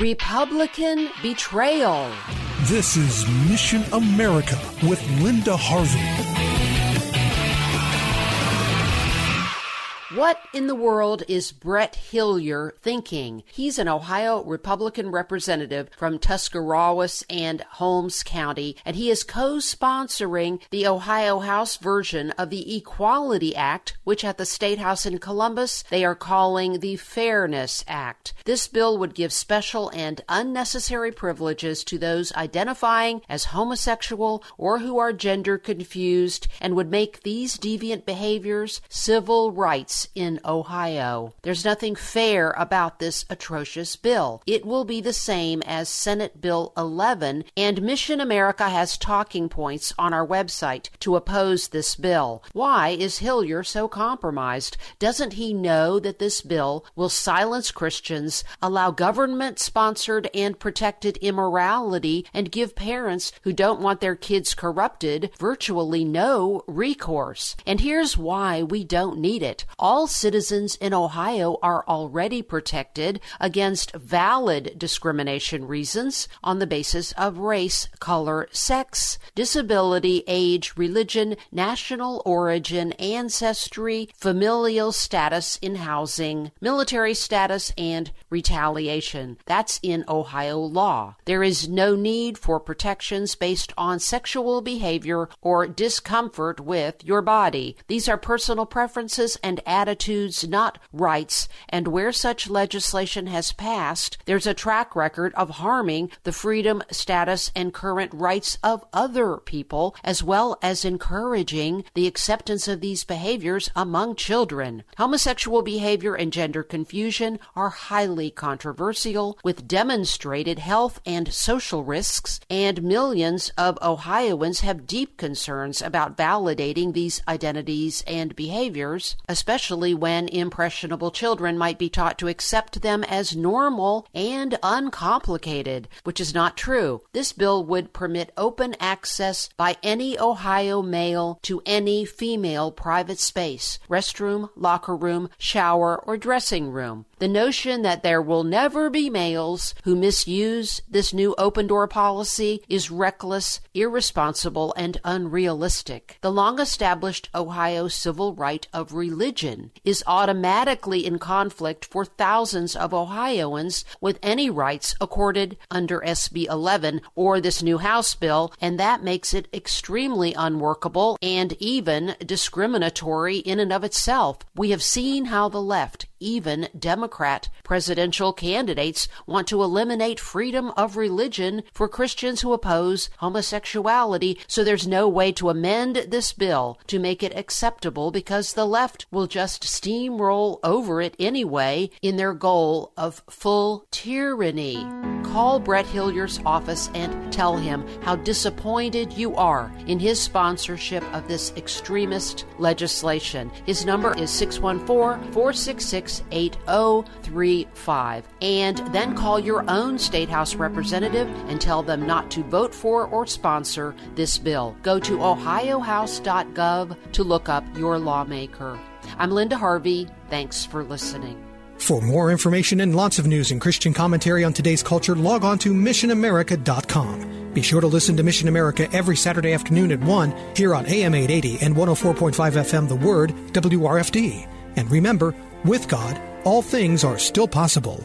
Republican betrayal. This is Mission America with Linda Harvey. What in the world is Brett Hillyer thinking? He's an Ohio Republican representative from Tuscarawas and Holmes County, and he is co sponsoring the Ohio House version of the Equality Act, which at the State House in Columbus they are calling the Fairness Act. This bill would give special and unnecessary privileges to those identifying as homosexual or who are gender confused and would make these deviant behaviors civil rights in Ohio. There's nothing fair about this atrocious bill. It will be the same as Senate Bill 11, and Mission America has talking points on our website to oppose this bill. Why is Hillyer so compromised? Doesn't he know that this bill will silence Christians, allow government sponsored and protected immorality, and give parents who don't want their kids corrupted virtually no recourse? And here's why we don't need it. All citizens in Ohio are already protected against valid discrimination reasons on the basis of race, color, sex, disability, age, religion, national origin, ancestry, familial status in housing, military status, and retaliation. That's in Ohio law. There is no need for protections based on sexual behavior or discomfort with your body. These are personal preferences and attitudes, not rights, and where such legislation has passed, there's a track record of harming the freedom, status, and current rights of other people, as well as encouraging the acceptance of these behaviors among children. Homosexual behavior and gender confusion are highly controversial, with demonstrated health and social risks, and millions of Ohioans have deep concerns about validating these identities and behaviors, especially when impressionable children might be taught to accept them as normal and uncomplicated, which is not true. This bill would permit open access by any Ohio male to any female private space, restroom, locker room, shower, or dressing room. The notion that there will never be males who misuse this new open door policy is reckless, irresponsible, and unrealistic. The long established Ohio civil right of religion is automatically in conflict for thousands of Ohioans with any rights accorded under SB 11 or this new House bill, and that makes it extremely unworkable and even discriminatory in and of itself. We have seen how the left, even Democrat presidential candidates, want to eliminate freedom of religion for Christians who oppose homosexuality, so there's no way to amend this bill to make it acceptable because the left will just steamroll over it anyway in their goal of full tyranny. Call Brett Hillyer's office and tell him how disappointed you are in his sponsorship of this extremist legislation. His number is 614 466 8035. And then call your own State House representative and tell them not to vote for or sponsor this bill. Go to ohiohouse.gov to look up your lawmaker. I'm Linda Harvey. Thanks for listening. For more information and lots of news and Christian commentary on today's culture, log on to missionamerica.com. Be sure to listen to Mission America every Saturday afternoon at 1 here on AM 880 and 104.5 FM The Word, WRFD. And remember, with God, all things are still possible.